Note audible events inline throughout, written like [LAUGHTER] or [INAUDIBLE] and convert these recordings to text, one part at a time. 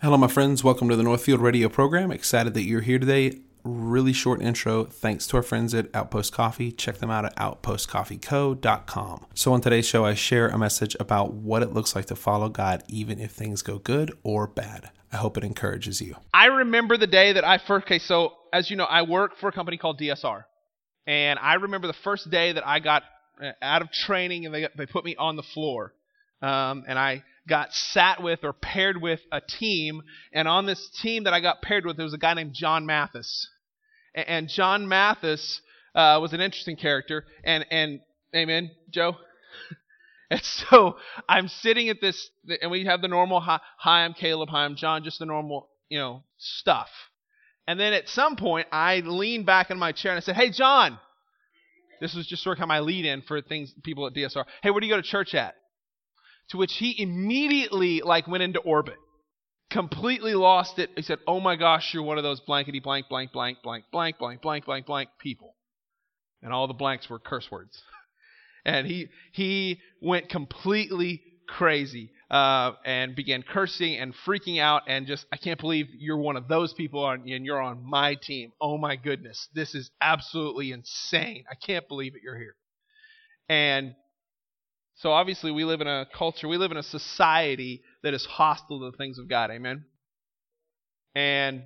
Hello, my friends. Welcome to the Northfield Radio program. Excited that you're here today. Really short intro. Thanks to our friends at Outpost Coffee. Check them out at outpostcoffeeco.com. So, on today's show, I share a message about what it looks like to follow God, even if things go good or bad. I hope it encourages you. I remember the day that I first. Okay, so as you know, I work for a company called DSR, and I remember the first day that I got uh, out of training and they they put me on the floor, um, and I got sat with or paired with a team, and on this team that I got paired with, there was a guy named John Mathis, and, John Mathis uh, was an interesting character, and and Amen, Joe. [LAUGHS] And so I'm sitting at this, and we have the normal hi, hi, I'm Caleb, hi, I'm John, just the normal, you know, stuff. And then at some point, I leaned back in my chair and I said, Hey, John. This was just sort of my lead in for things, people at DSR. Hey, where do you go to church at? To which he immediately like went into orbit, completely lost it. He said, "Oh my gosh, you're one of those blankety blank blank blank blank blank blank blank blank blank people," and all the blanks were curse words. [LAUGHS] And he he went completely crazy uh, and began cursing and freaking out and just I can't believe you're one of those people and you're on my team. Oh my goodness, this is absolutely insane. I can't believe it. You're here. And so obviously we live in a culture, we live in a society that is hostile to the things of God. Amen. And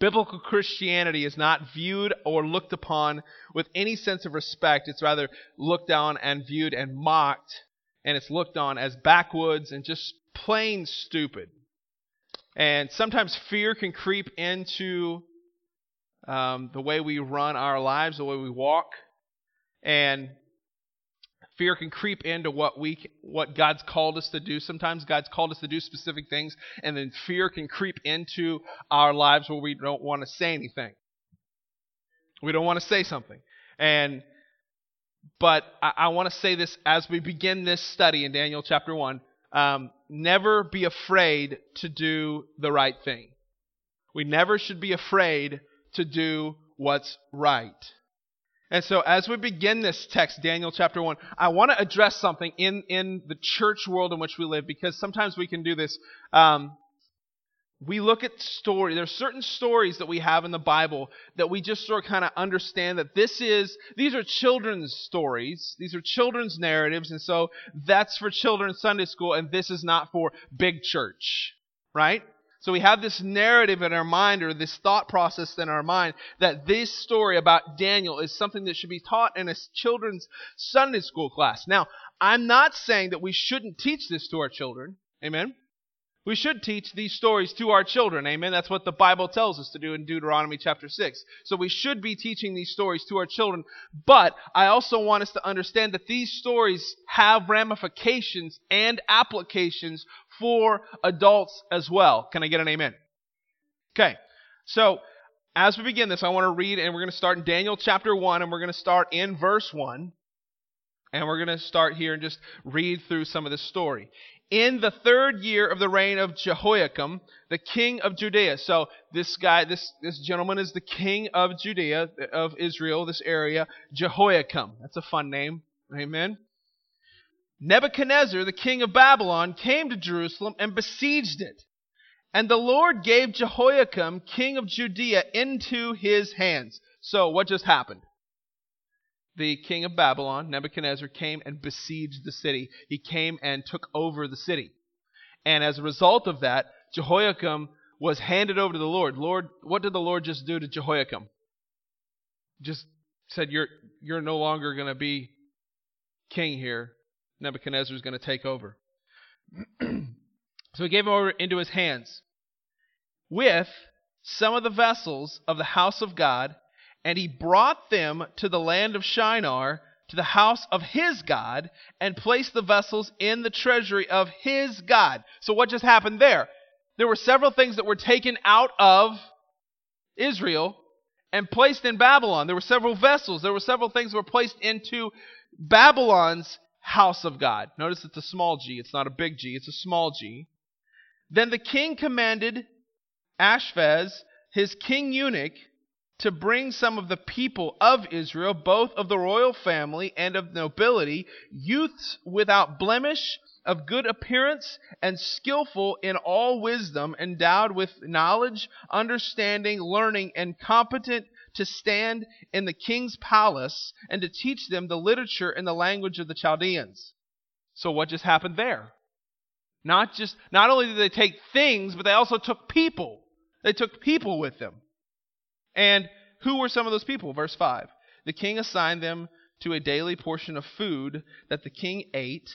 biblical Christianity is not viewed or looked upon with any sense of respect. It's rather looked down and viewed and mocked, and it's looked on as backwoods and just plain stupid. And sometimes fear can creep into um, the way we run our lives, the way we walk. And Fear can creep into what we what God's called us to do. Sometimes God's called us to do specific things, and then fear can creep into our lives where we don't want to say anything. We don't want to say something. And but I, I want to say this as we begin this study in Daniel chapter one. Um, never be afraid to do the right thing. We never should be afraid to do what's right. And so, as we begin this text, Daniel chapter 1, I want to address something in, in the church world in which we live because sometimes we can do this. Um, we look at story. There are certain stories that we have in the Bible that we just sort of kind of understand that this is, these are children's stories. These are children's narratives. And so that's for children's Sunday school and this is not for big church. Right? So we have this narrative in our mind or this thought process in our mind that this story about Daniel is something that should be taught in a children's Sunday school class. Now, I'm not saying that we shouldn't teach this to our children. Amen. We should teach these stories to our children. Amen. That's what the Bible tells us to do in Deuteronomy chapter 6. So we should be teaching these stories to our children. But I also want us to understand that these stories have ramifications and applications for adults as well. Can I get an amen? Okay. So as we begin this, I want to read, and we're going to start in Daniel chapter 1, and we're going to start in verse 1. And we're going to start here and just read through some of this story in the third year of the reign of Jehoiakim, the king of Judea. So this guy, this, this gentleman is the king of Judea, of Israel, this area, Jehoiakim. That's a fun name. Amen. Nebuchadnezzar, the king of Babylon, came to Jerusalem and besieged it. And the Lord gave Jehoiakim, king of Judea, into his hands. So what just happened? The king of Babylon, Nebuchadnezzar, came and besieged the city. He came and took over the city. And as a result of that, Jehoiakim was handed over to the Lord. Lord, what did the Lord just do to Jehoiakim? Just said, You're, you're no longer going to be king here. Nebuchadnezzar is going to take over. [CLEARS THROAT] so he gave him over into his hands with some of the vessels of the house of God and he brought them to the land of Shinar, to the house of his God, and placed the vessels in the treasury of his God. So what just happened there? There were several things that were taken out of Israel and placed in Babylon. There were several vessels. There were several things that were placed into Babylon's house of God. Notice it's a small g. It's not a big G. It's a small g. Then the king commanded Ashpenaz, his king eunuch, to bring some of the people of Israel, both of the royal family and of nobility, youths without blemish, of good appearance and skillful in all wisdom, endowed with knowledge, understanding, learning, and competent to stand in the king's palace and to teach them the literature and the language of the Chaldeans. So what just happened there? Not just not only did they take things, but they also took people. They took people with them. And who were some of those people? Verse 5. The king assigned them to a daily portion of food that the king ate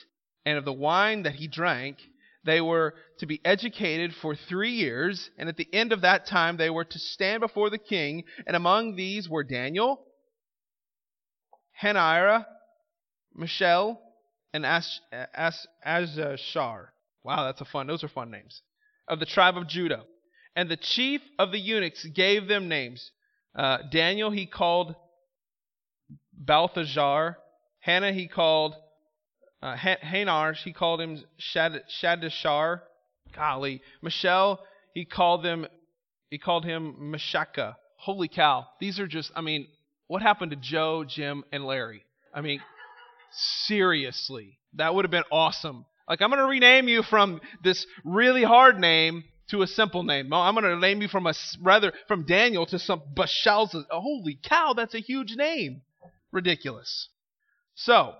and of the wine that he drank. They were to be educated for three years, and at the end of that time they were to stand before the king. And among these were Daniel, Hananiah, Mishael, and As- As- Azashar. Wow, that's a fun. Those are fun names. Of the tribe of Judah. And the chief of the eunuchs gave them names. Uh, Daniel he called Balthazar. Hannah he called uh, he called him Shad. Golly. Michelle, he called them he called him Meshaka. Holy cow. These are just I mean, what happened to Joe, Jim, and Larry? I mean, seriously. That would have been awesome. Like I'm gonna rename you from this really hard name to a simple name. I'm going to name you from a rather from Daniel to some Bashalza. Holy cow, that's a huge name. Ridiculous. So,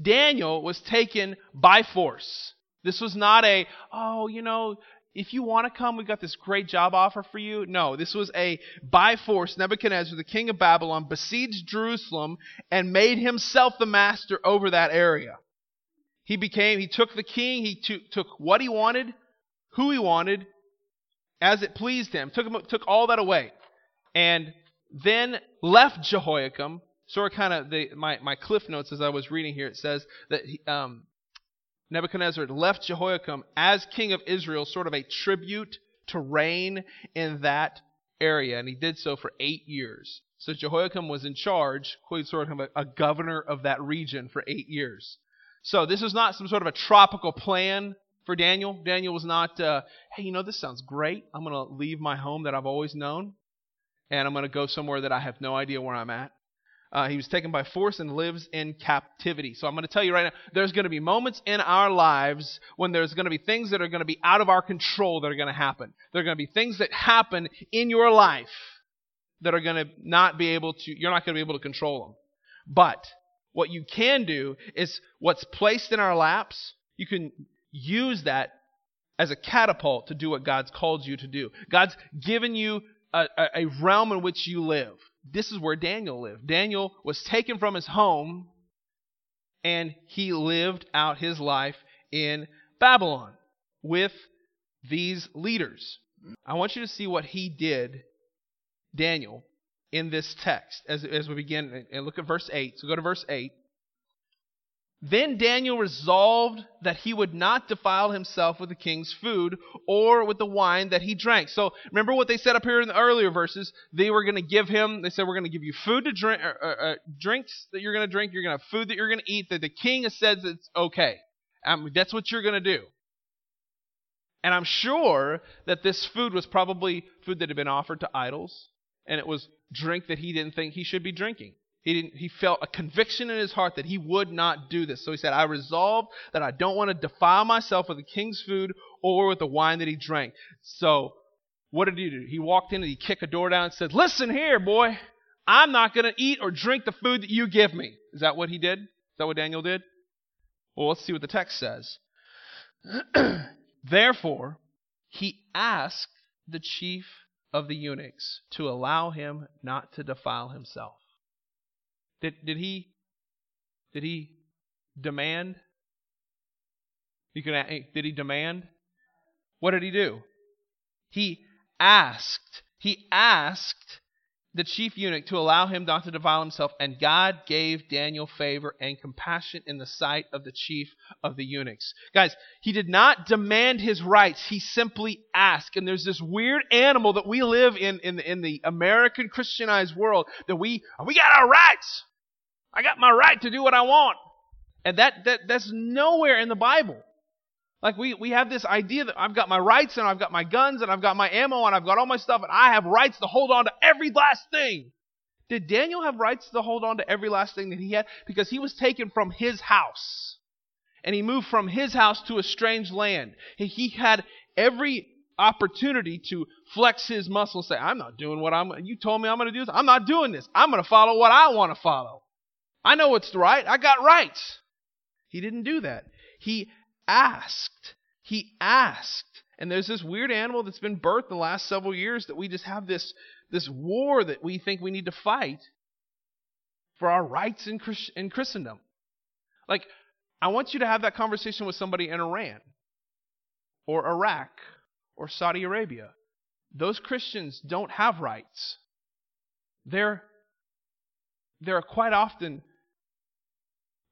Daniel was taken by force. This was not a, oh, you know, if you want to come, we've got this great job offer for you. No, this was a by force. Nebuchadnezzar, the king of Babylon, besieged Jerusalem and made himself the master over that area. He became, he took the king, he took what he wanted, who he wanted, as it pleased him, took, him, took all that away. And then left Jehoiakim. Sort of kind of the, my, my cliff notes as I was reading here, it says that he, um, Nebuchadnezzar left Jehoiakim as king of Israel, sort of a tribute to reign in that area. And he did so for eight years. So Jehoiakim was in charge, sort of a, a governor of that region for eight years. So this is not some sort of a tropical plan for Daniel. Daniel was not, uh, hey, you know, this sounds great. I'm going to leave my home that I've always known and I'm going to go somewhere that I have no idea where I'm at. Uh, he was taken by force and lives in captivity. So I'm going to tell you right now, there's going to be moments in our lives when there's going to be things that are going to be out of our control that are going to happen. There are going to be things that happen in your life that are going to not be able to, you're not going to be able to control them. But what you can do is what's placed in our laps, you can use that as a catapult to do what God's called you to do. God's given you a, a realm in which you live. This is where Daniel lived. Daniel was taken from his home and he lived out his life in Babylon with these leaders. I want you to see what he did, Daniel, in this text as, as we begin and look at verse 8. So go to verse 8. Then Daniel resolved that he would not defile himself with the king's food or with the wine that he drank. So remember what they said up here in the earlier verses. They were going to give him, they said, we're going to give you food to drink, uh, uh, drinks that you're going to drink, you're going to have food that you're going to eat, that the king has said it's okay. Um, that's what you're going to do. And I'm sure that this food was probably food that had been offered to idols, and it was drink that he didn't think he should be drinking. He, he felt a conviction in his heart that he would not do this. So he said, I resolved that I don't want to defile myself with the king's food or with the wine that he drank. So what did he do? He walked in and he kicked a door down and said, Listen here, boy. I'm not going to eat or drink the food that you give me. Is that what he did? Is that what Daniel did? Well, let's see what the text says. [CLEARS THROAT] Therefore, he asked the chief of the eunuchs to allow him not to defile himself. Did, did he did he demand? You can, eh, did he demand? What did he do? He asked. He asked the chief eunuch to allow him not to defile himself, and God gave Daniel favor and compassion in the sight of the chief of the eunuchs. Guys, he did not demand his rights, he simply asked. And there's this weird animal that we live in in, in the American Christianized world that we we got our rights. I got my right to do what I want. And that, that that's nowhere in the Bible. Like we, we have this idea that I've got my rights and I've got my guns and I've got my ammo and I've got all my stuff and I have rights to hold on to every last thing. Did Daniel have rights to hold on to every last thing that he had? Because he was taken from his house. And he moved from his house to a strange land. He had every opportunity to flex his muscle, say, I'm not doing what I'm, you told me I'm to do this. I'm not doing this. I'm to follow what I want to follow. I know what's right. I got rights. He didn't do that. He asked. He asked. And there's this weird animal that's been birthed in the last several years that we just have this, this war that we think we need to fight for our rights in, Christ- in Christendom. Like, I want you to have that conversation with somebody in Iran or Iraq or Saudi Arabia. Those Christians don't have rights. They're, they're quite often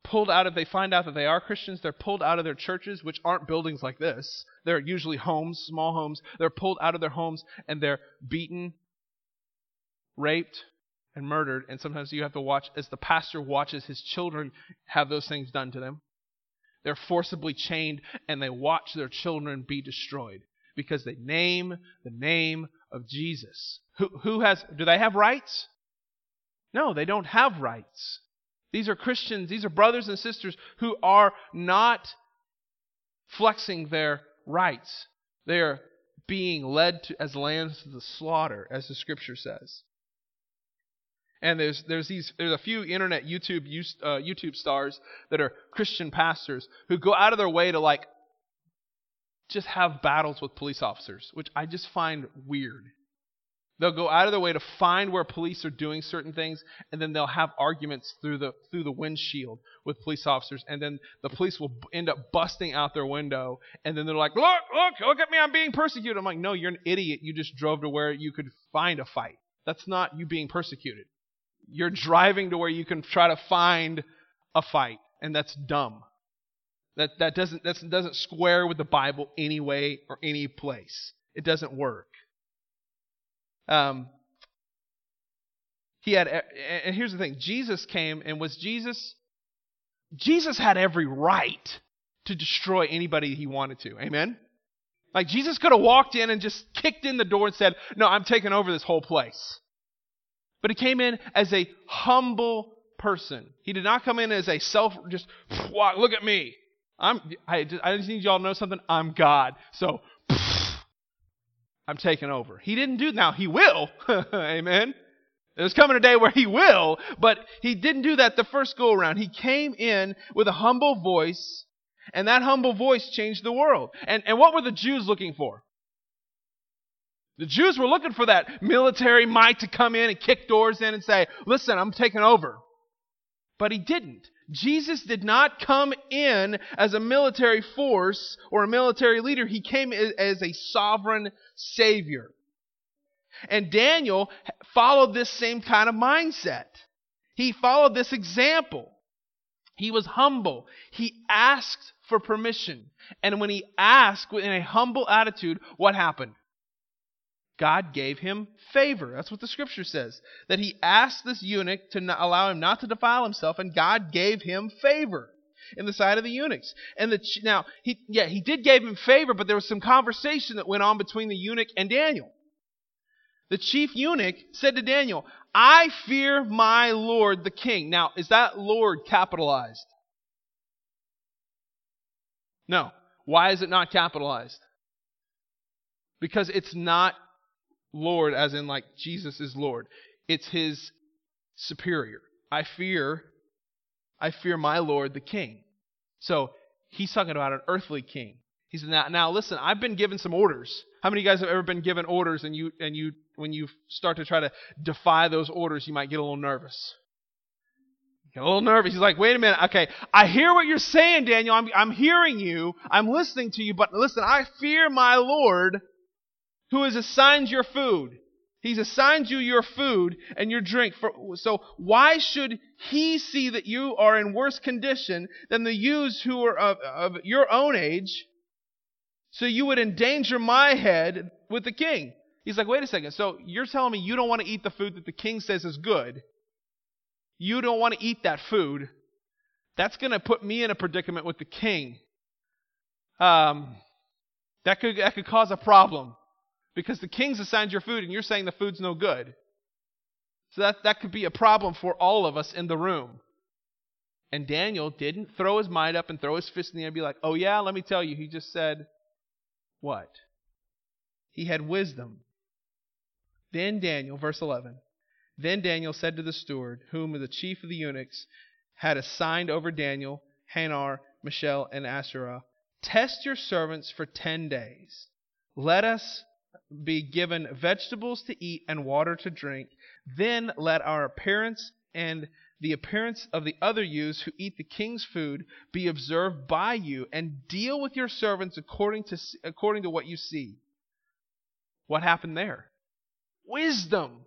pulled out of they find out that they are Christians, they're pulled out of their churches, which aren't buildings like this. They're usually homes, small homes. They're pulled out of their homes and they're beaten, raped, and murdered. And sometimes you have to watch as the pastor watches his children have those things done to them. They're forcibly chained and they watch their children be destroyed because they name the name of Jesus. Who, who has, do they have rights? No, they don't have rights. These are Christians, these are brothers and sisters who are not flexing their rights. They are being led to, as lambs to the slaughter, as the scripture says. And there's there's these there's a few internet YouTube uh, YouTube stars that are Christian pastors who go out of their way to like just have battles with police officers, which I just find weird. They'll go out of their way to find where police are doing certain things, and then they'll have arguments through the through the windshield with police officers, and then the police will end up busting out their window, and then they're like, "Look, look, look at me! I'm being persecuted." I'm like, "No, you're an idiot. You just drove to where you could find a fight. That's not you being persecuted. You're driving to where you can try to find a fight, and that's dumb. That that doesn't that doesn't square with the Bible any way or any place. It doesn't work." Um, he had, and here's the thing Jesus came, and was Jesus, Jesus had every right to destroy anybody he wanted to. Amen? Like Jesus could have walked in and just kicked in the door and said, No, I'm taking over this whole place. But he came in as a humble person. He did not come in as a self, just, look at me. I'm, I just, I just need y'all to know something. I'm God. So I'm taking over. He didn't do now he will. [LAUGHS] Amen. There's coming a day where he will, but he didn't do that the first go around. He came in with a humble voice, and that humble voice changed the world. And, and what were the Jews looking for? The Jews were looking for that military might to come in and kick doors in and say, listen, I'm taking over. But he didn't. Jesus did not come in as a military force or a military leader. He came as a sovereign savior. And Daniel followed this same kind of mindset. He followed this example. He was humble. He asked for permission. And when he asked in a humble attitude, what happened? God gave him favor. That's what the scripture says. That he asked this eunuch to allow him not to defile himself, and God gave him favor in the sight of the eunuchs. And the now he yeah he did give him favor, but there was some conversation that went on between the eunuch and Daniel. The chief eunuch said to Daniel, "I fear my lord the king." Now, is that lord capitalized? No. Why is it not capitalized? Because it's not Lord, as in like Jesus is Lord. It's his superior. I fear, I fear my Lord the King. So he's talking about an earthly king. He said, now, now listen, I've been given some orders. How many of you guys have ever been given orders and you and you when you start to try to defy those orders, you might get a little nervous? Get a little nervous. He's like, wait a minute. Okay, I hear what you're saying, Daniel. I'm, I'm hearing you. I'm listening to you. But listen, I fear my Lord who has assigned your food. He's assigned you your food and your drink. For, so why should he see that you are in worse condition than the youths who are of, of your own age? So you would endanger my head with the king. He's like, wait a second. So you're telling me you don't want to eat the food that the king says is good. You don't want to eat that food. That's going to put me in a predicament with the king. Um, that could that could cause a problem because the king's assigned your food and you're saying the food's no good. So that, that could be a problem for all of us in the room. And Daniel didn't throw his mind up and throw his fist in the air and be like, oh, yeah, let me tell you. He just said, what? He had wisdom. Then Daniel, verse 11, then Daniel said to the steward, whom the chief of the eunuchs had assigned over Daniel, Hanar, Mishael, and Azariah, Test your servants for ten days. Let us be given vegetables to eat and water to drink. Then let our appearance and the appearance of the other youths who eat the king's food be observed by you, and deal with your servants according to, according to what you see. What happened there? Wisdom.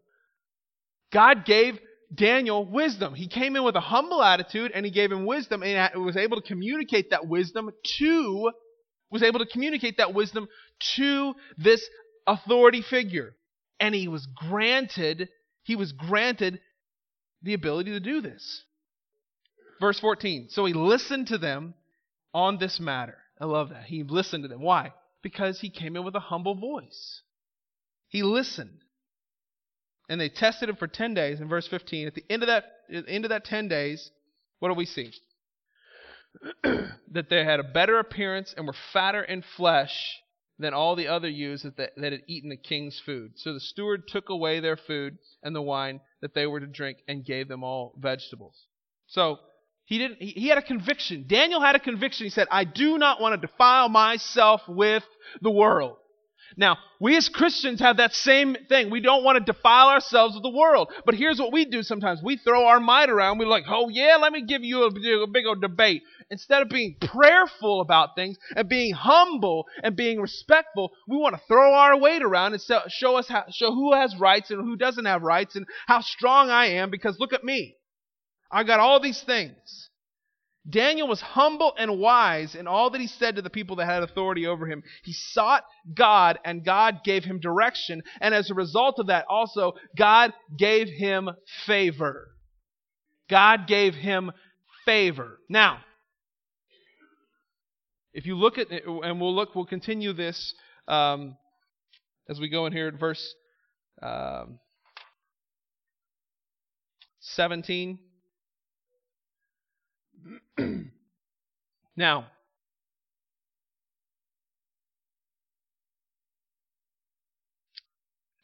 God gave Daniel wisdom. He came in with a humble attitude and he gave him wisdom and was able to communicate that wisdom to was able to communicate that wisdom to this authority figure. And he was granted he was granted the ability to do this. Verse 14. So he listened to them on this matter. I love that. He listened to them. Why? Because he came in with a humble voice. He listened and they tested him for 10 days in verse 15 at the end of that end of that 10 days what do we see [CLEARS THROAT] that they had a better appearance and were fatter in flesh than all the other youths that, that had eaten the king's food. So the steward took away their food and the wine that they were to drink and gave them all vegetables. So he didn't he, he had a conviction. Daniel had a conviction. He said i do not want to defile myself with the world now, we as Christians have that same thing. We don't want to defile ourselves with the world. But here's what we do sometimes. We throw our might around. We're like, oh yeah, let me give you a, big old debate. Instead of being prayerful about things and being humble and being respectful, we want to throw our weight around and show us how, show who has rights and who doesn't have rights and how strong I am because look at me. I got all these things. Daniel was humble and wise in all that he said to the people that had authority over him. He sought God, and God gave him direction. And as a result of that, also, God gave him favor. God gave him favor. Now, if you look at and we'll look, we'll continue this um, as we go in here at verse um, 17. [CLEARS THROAT] now,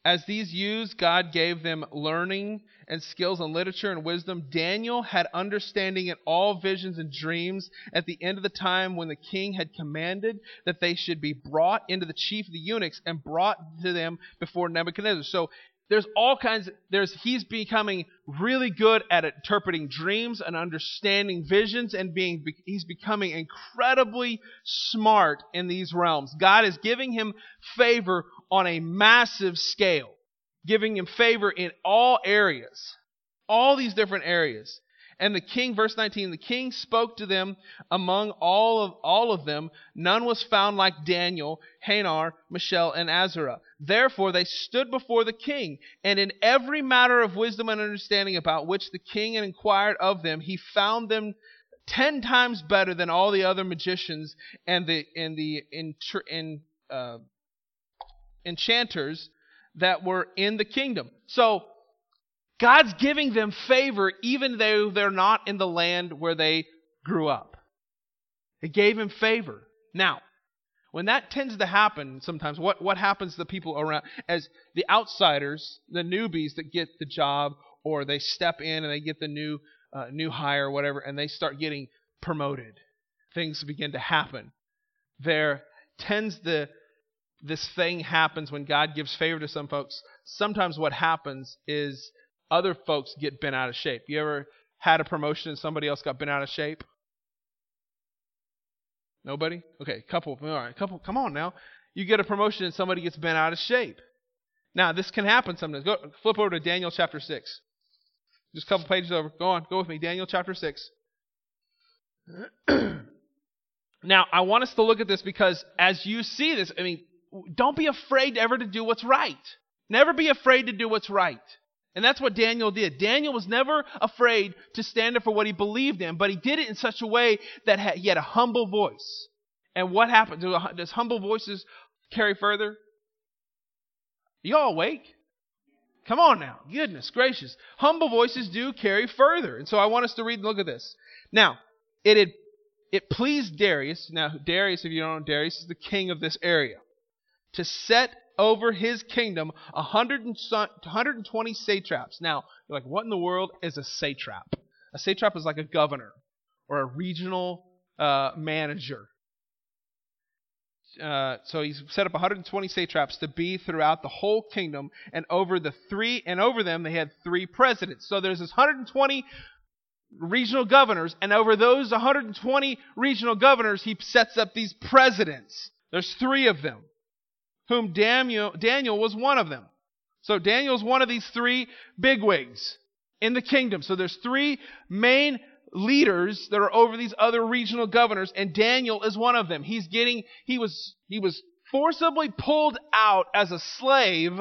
as these youths, God gave them learning and skills in literature and wisdom. Daniel had understanding in all visions and dreams at the end of the time when the king had commanded that they should be brought into the chief of the eunuchs and brought to them before Nebuchadnezzar. So there's all kinds there's he's becoming really good at interpreting dreams and understanding visions and being he's becoming incredibly smart in these realms. God is giving him favor on a massive scale giving him favor in all areas all these different areas and the king, verse 19, the king spoke to them among all of, all of them. None was found like Daniel, Hanar, Mishael, and Azariah. Therefore they stood before the king, and in every matter of wisdom and understanding about which the king had inquired of them, he found them ten times better than all the other magicians and the and the uh, enchanters that were in the kingdom. So God's giving them favor even though they're not in the land where they grew up. He gave him favor. Now, when that tends to happen sometimes, what, what happens to the people around as the outsiders, the newbies that get the job, or they step in and they get the new uh, new hire or whatever, and they start getting promoted. Things begin to happen. There tends to this thing happens when God gives favor to some folks. Sometimes what happens is other folks get bent out of shape. You ever had a promotion and somebody else got bent out of shape? Nobody? Okay, couple. All right, couple. Come on now. You get a promotion and somebody gets bent out of shape. Now, this can happen sometimes. Go flip over to Daniel chapter 6. Just a couple pages over. Go on. Go with me. Daniel chapter 6. [CLEARS THROAT] now, I want us to look at this because as you see this, I mean, don't be afraid ever to do what's right. Never be afraid to do what's right. And that's what Daniel did. Daniel was never afraid to stand up for what he believed in, but he did it in such a way that he had a humble voice. And what happened? Does humble voices carry further? You all awake? Come on now. Goodness gracious. Humble voices do carry further. And so I want us to read and look at this. Now, it had, it pleased Darius. Now, Darius, if you don't know, Darius is the king of this area. To set over his kingdom 120 satraps. Now, you're like, what in the world is a satrap? A satrap is like a governor or a regional uh, manager. Uh, so he's set up 120 satraps to be throughout the whole kingdom, and over the three, and over them they had three presidents. So there's this 120 regional governors, and over those 120 regional governors, he sets up these presidents. There's three of them, whom Daniel, Daniel was one of them. So Daniel's one of these three bigwigs in the kingdom. So there's three main leaders that are over these other regional governors, and Daniel is one of them. He's getting, he was, he was forcibly pulled out as a slave,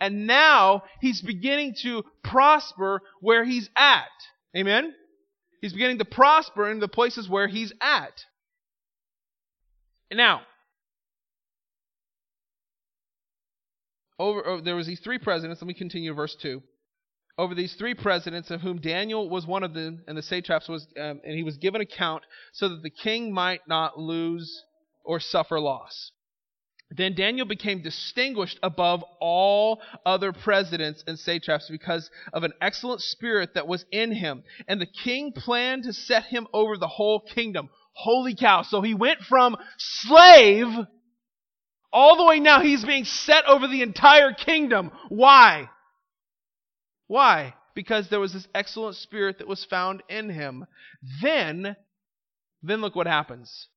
and now he's beginning to prosper where he's at. Amen? He's beginning to prosper in the places where he's at. Now, over, oh, there was these three presidents. Let me continue verse 2 over these three presidents, of whom Daniel was one of them, and the satraps was, um, and he was given account, so that the king might not lose or suffer loss. Then Daniel became distinguished above all other presidents and satraps because of an excellent spirit that was in him. And the king planned to set him over the whole kingdom. Holy cow. So he went from slave all the way now he's being set over the entire kingdom. Why? Why? Because there was this excellent spirit that was found in him. Then, then look what happens.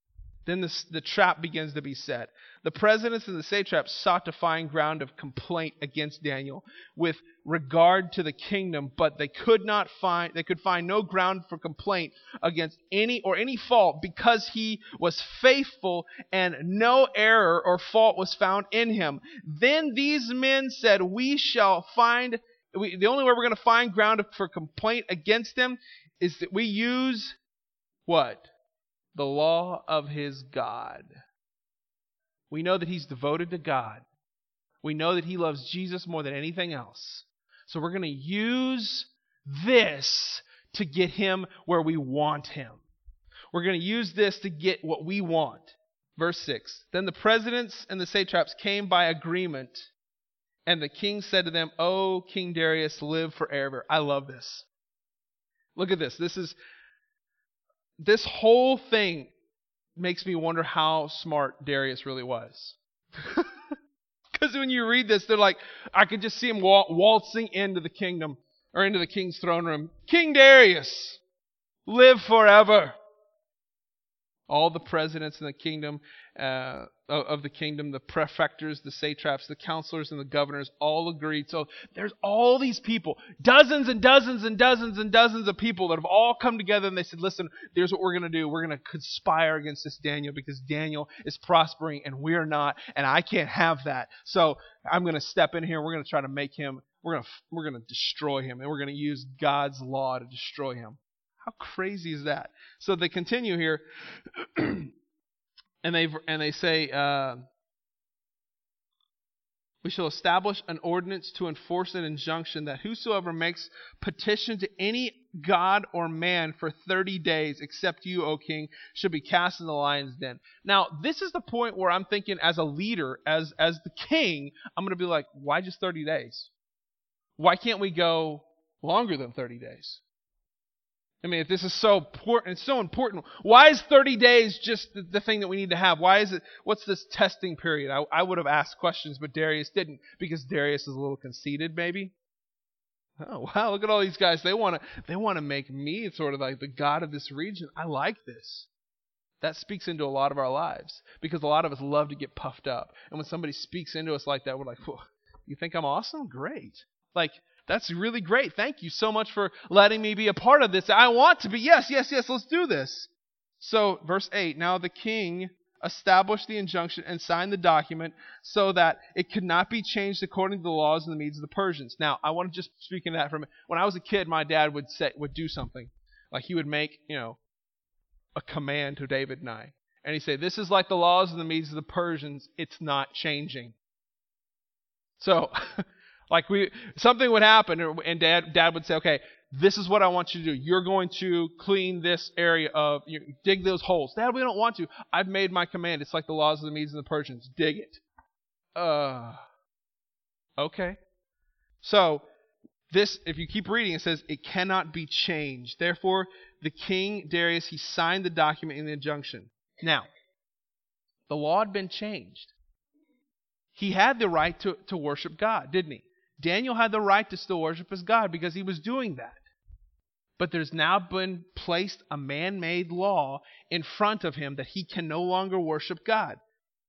Then the, the trap begins to be set. The presidents and the satraps sought to find ground of complaint against Daniel with regard to the kingdom, but they could not find they could find no ground for complaint against any or any fault because he was faithful and no error or fault was found in him. Then these men said, "We shall find we, the only way we're going to find ground for complaint against him is that we use what? The law of his God. We know that he's devoted to God. We know that he loves Jesus more than anything else. So we're going to use this to get him where we want him. We're going to use this to get what we want. Verse 6 Then the presidents and the satraps came by agreement and the king said to them, O King Darius, live forever. I love this. Look at this. This is this whole thing makes me wonder how smart Darius really was. [LAUGHS] Because when you read this, they're like, I could just see him waltzing into the kingdom or into the king's throne room. King Darius, live forever all the presidents in the kingdom uh, of the kingdom, the prefectors, the satraps, the counselors, and the governors all agreed. So there's all these people, dozens and dozens and dozens and dozens of people that have all come together and they said, listen, here's what we're going to do. We're going to conspire against this Daniel because Daniel is prospering and we're not, and I can't have that. So I'm going to step in here. We're going to try to make him, we're going to, we're going to destroy him, and we're going to use God's law to destroy him. How crazy is that? So they continue here, [CLEARS THROAT] and they and they say, uh, "We shall establish an ordinance to enforce an injunction that whosoever makes petition to any god or man for thirty days, except you, O king, should be cast in the lion's den." Now, this is the point where I'm thinking, as a leader, as as the king, I'm going to be like, "Why just thirty days? Why can't we go longer than thirty days?" I mean, if this is so important, it's so important. Why is 30 days just the, the, thing that we need to have? Why is it? What's this testing period? I, I would have asked questions, but Darius didn't because Darius is a little conceited, maybe. Oh wow! Look at all these guys. They want to. They want to make me sort of like the god of this region. I like this. That speaks into a lot of our lives because a lot of us love to get puffed up, and when somebody speaks into us like that, we're like, "You think I'm awesome? Great!" Like that's really great. Thank you so much for letting me be a part of this. I want to be. Yes, yes, yes, let's do this. So, verse 8 Now the king established the injunction and signed the document so that it could not be changed according to the laws and the Medes of the Persians. Now, I want to just speak in that from when I was a kid, my dad would say would do something. Like he would make, you know, a command to David and I. And he'd say, This is like the laws and the Medes of the Persians, it's not changing. So [LAUGHS] Like we something would happen and dad dad would say, "Okay, this is what I want you to do. You're going to clean this area of you dig those holes." Dad, we don't want to. I've made my command. It's like the laws of the Medes and the Persians. Dig it. Uh Okay. So, this if you keep reading it says it cannot be changed. Therefore, the king Darius he signed the document in the injunction. Now, the law had been changed. He had the right to, to worship God, didn't he? Daniel had the right to still worship as God because he was doing that. But there's now been placed a man made law in front of him that he can no longer worship God.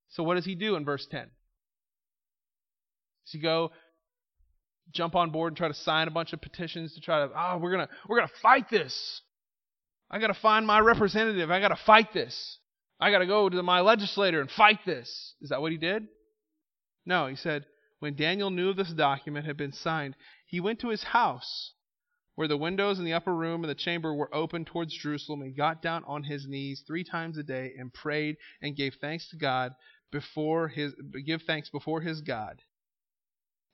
So what does he do in verse 10? Does he go jump on board and try to sign a bunch of petitions to try to, oh, we're gonna we're gonna fight this. I gotta find my representative. I gotta fight this. I gotta go to my legislator and fight this. Is that what he did? No, he said, when Daniel knew this document had been signed, he went to his house, where the windows in the upper room and the chamber were open towards Jerusalem, and got down on his knees three times a day and prayed and gave thanks to God before his give thanks before his God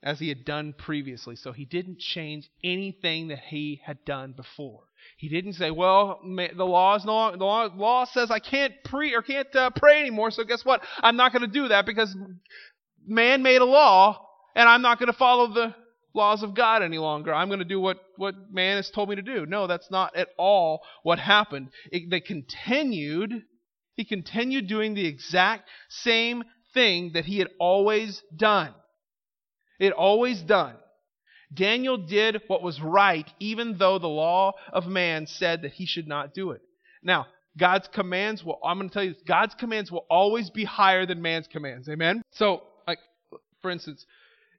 as he had done previously. So he didn't change anything that he had done before. He didn't say, "Well, the law is no the law, law says I can't pre or can't uh, pray anymore. So guess what? I'm not going to do that because man made a law, and I'm not going to follow the laws of God any longer. I'm going to do what, what man has told me to do. No, that's not at all what happened. It, they continued, he continued doing the exact same thing that he had always done. It always done. Daniel did what was right, even though the law of man said that he should not do it. Now, God's commands will, I'm going to tell you this, God's commands will always be higher than man's commands. Amen? So, for instance,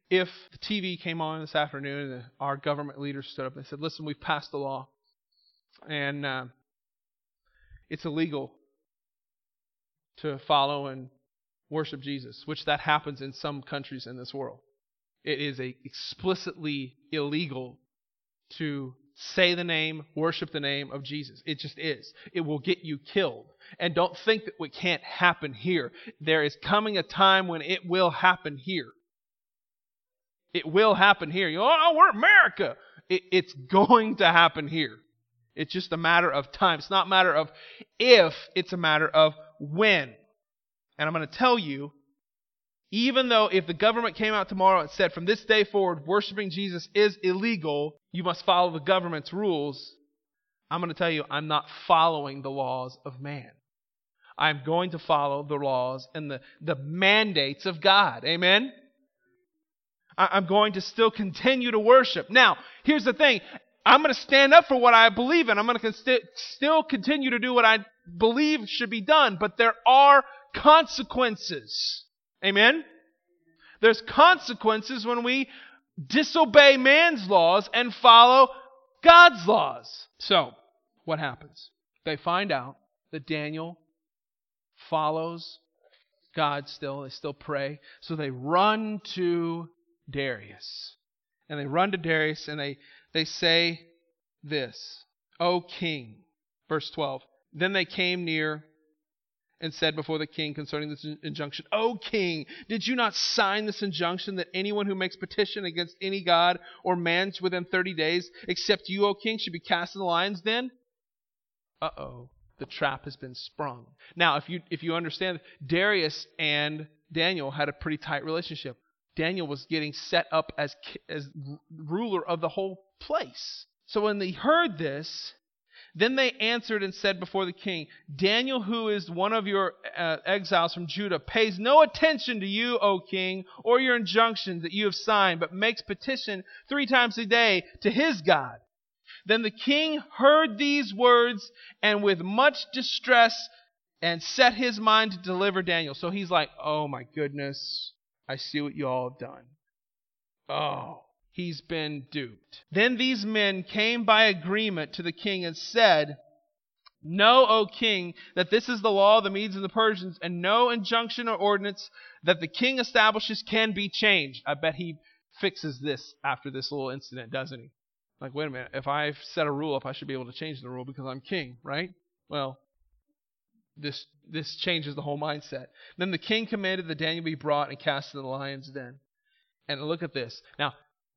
if the TV came on this afternoon and our government leaders stood up and said, listen, we've passed a law and uh, it's illegal to follow and worship Jesus, which that happens in some countries in this world. It is explicitly illegal to say the name, worship the name of Jesus. It just is. It will get you killed. And don't think that it can't happen here. There is coming a time when it will happen here. It will happen here. You oh, we're America. It, it's going to happen here. It's just a matter of time. It's not a matter of if, it's a matter of when. And I'm going to tell you, even though if the government came out tomorrow and said from this day forward, worshiping Jesus is illegal, you must follow the government's rules, I'm going to tell you, I'm not following the laws of man. I'm going to follow the laws and the, the mandates of God. Amen? I'm going to still continue to worship. Now, here's the thing. I'm going to stand up for what I believe in. I'm going to st- still continue to do what I believe should be done, but there are consequences. Amen? There's consequences when we disobey man's laws and follow God's laws. So, what happens? They find out that Daniel follows God still. They still pray. So they run to Darius. And they run to Darius and they, they say this, O king. Verse 12. Then they came near and said before the king concerning this injunction, O king, did you not sign this injunction that anyone who makes petition against any god or man within 30 days, except you, O king, should be cast in the lion's den? Uh oh, the trap has been sprung. Now, if you if you understand, Darius and Daniel had a pretty tight relationship. Daniel was getting set up as as ruler of the whole place. So when they heard this, then they answered and said before the king, Daniel, who is one of your uh, exiles from Judah, pays no attention to you, O king, or your injunctions that you have signed, but makes petition three times a day to his God. Then the king heard these words and with much distress and set his mind to deliver Daniel. So he's like, oh my goodness, I see what you all have done. Oh he's been duped. Then these men came by agreement to the king and said, Know, O king, that this is the law of the Medes and the Persians, and no injunction or ordinance that the king establishes can be changed. I bet he fixes this after this little incident, doesn't he? Like, wait a minute, if I set a rule up, I should be able to change the rule because I'm king, right? Well, this this changes the whole mindset. Then the king commanded that Daniel be brought and cast into the lion's den. And look at this. Now,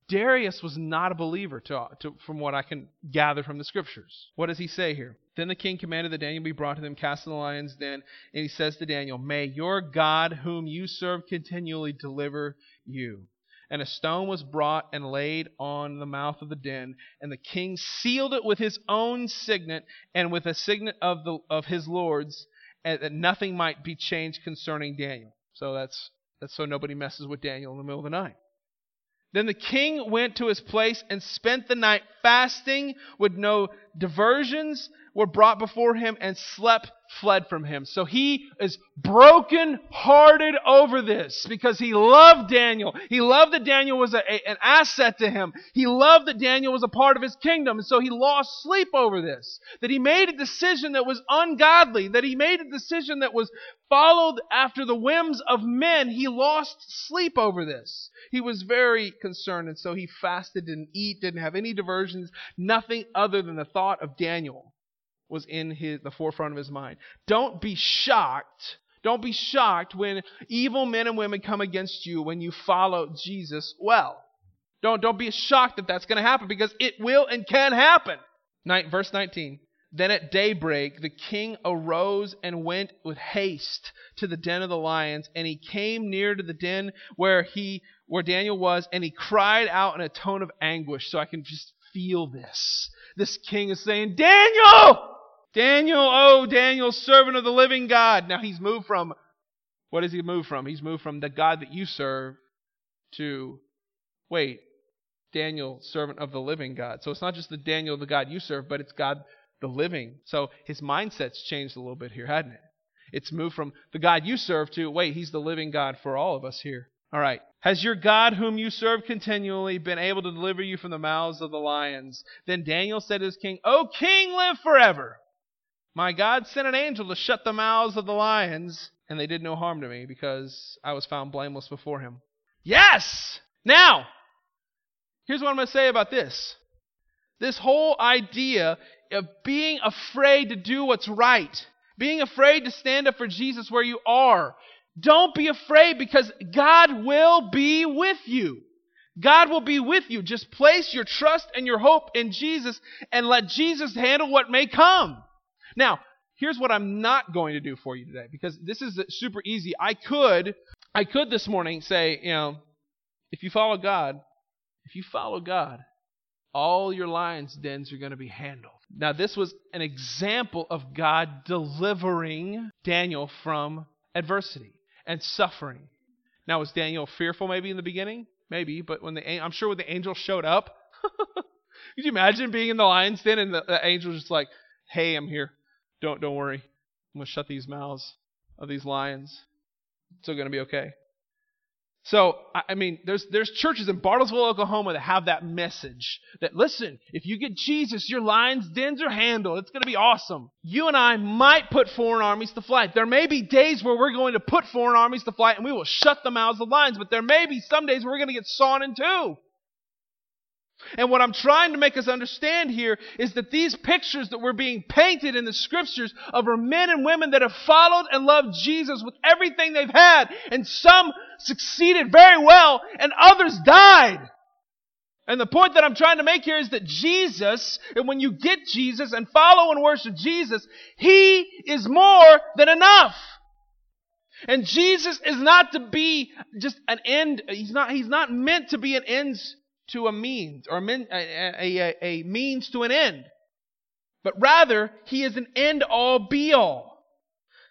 Darius was not a believer, to, to, from what I can gather from the scriptures. What does he say here? Then the king commanded that Daniel be brought to them, cast in the lion's den, and he says to Daniel, May your God, whom you serve continually, deliver you. And a stone was brought and laid on the mouth of the den, and the king sealed it with his own signet and with a signet of the of his lords, and that nothing might be changed concerning Daniel. So that's that's so nobody messes with Daniel in the middle of the night. Then the king went to his place and spent the night fasting with no diversions were brought before him and slept fled from him. So he is broken hearted over this because he loved Daniel. He loved that Daniel was a, a, an asset to him. He loved that Daniel was a part of his kingdom. And so he lost sleep over this. That he made a decision that was ungodly. That he made a decision that was followed after the whims of men. He lost sleep over this. He was very concerned. And so he fasted, didn't eat, didn't have any diversions, nothing other than the thought of Daniel was in his, the forefront of his mind. Don't be shocked. Don't be shocked when evil men and women come against you when you follow Jesus well. Don't, don't be shocked that that's going to happen because it will and can happen. Night, verse 19. Then at daybreak the king arose and went with haste to the den of the lions, and he came near to the den where he where Daniel was, and he cried out in a tone of anguish. So I can just feel this. This king is saying, Daniel! Daniel, oh, Daniel, servant of the living God. Now he's moved from, what has he moved from? He's moved from the God that you serve to, wait, Daniel, servant of the living God. So it's not just the Daniel, the God you serve, but it's God the living. So his mindset's changed a little bit here, hadn't it? It's moved from the God you serve to, wait, he's the living God for all of us here. All right. Has your God, whom you serve continually, been able to deliver you from the mouths of the lions? Then Daniel said to his king, O king, live forever. My God sent an angel to shut the mouths of the lions, and they did no harm to me because I was found blameless before him. Yes! Now, here's what I'm going to say about this. This whole idea of being afraid to do what's right, being afraid to stand up for Jesus where you are. Don't be afraid because God will be with you. God will be with you. Just place your trust and your hope in Jesus and let Jesus handle what may come. Now, here's what I'm not going to do for you today because this is super easy. I could, I could this morning say, you know, if you follow God, if you follow God, all your lions' dens are going to be handled. Now, this was an example of God delivering Daniel from adversity and suffering. Now, was Daniel fearful maybe in the beginning? Maybe, but when the I'm sure when the angel showed up, [LAUGHS] could you imagine being in the lion's den and the, the angel just like, "Hey, I'm here. Don't don't worry. I'm gonna shut these mouths of these lions. It's still gonna be okay." So, I mean, there's, there's churches in Bartlesville, Oklahoma that have that message that, listen, if you get Jesus, your lion's dens are handled. It's going to be awesome. You and I might put foreign armies to flight. There may be days where we're going to put foreign armies to flight and we will shut the mouths of lions, but there may be some days where we're going to get sawn in two. And what I'm trying to make us understand here is that these pictures that were being painted in the scriptures of our men and women that have followed and loved Jesus with everything they've had, and some succeeded very well, and others died. And the point that I'm trying to make here is that Jesus, and when you get Jesus and follow and worship Jesus, He is more than enough. And Jesus is not to be just an end, He's not, He's not meant to be an end to a means, or a, a, a, a means to an end. But rather, He is an end all be all.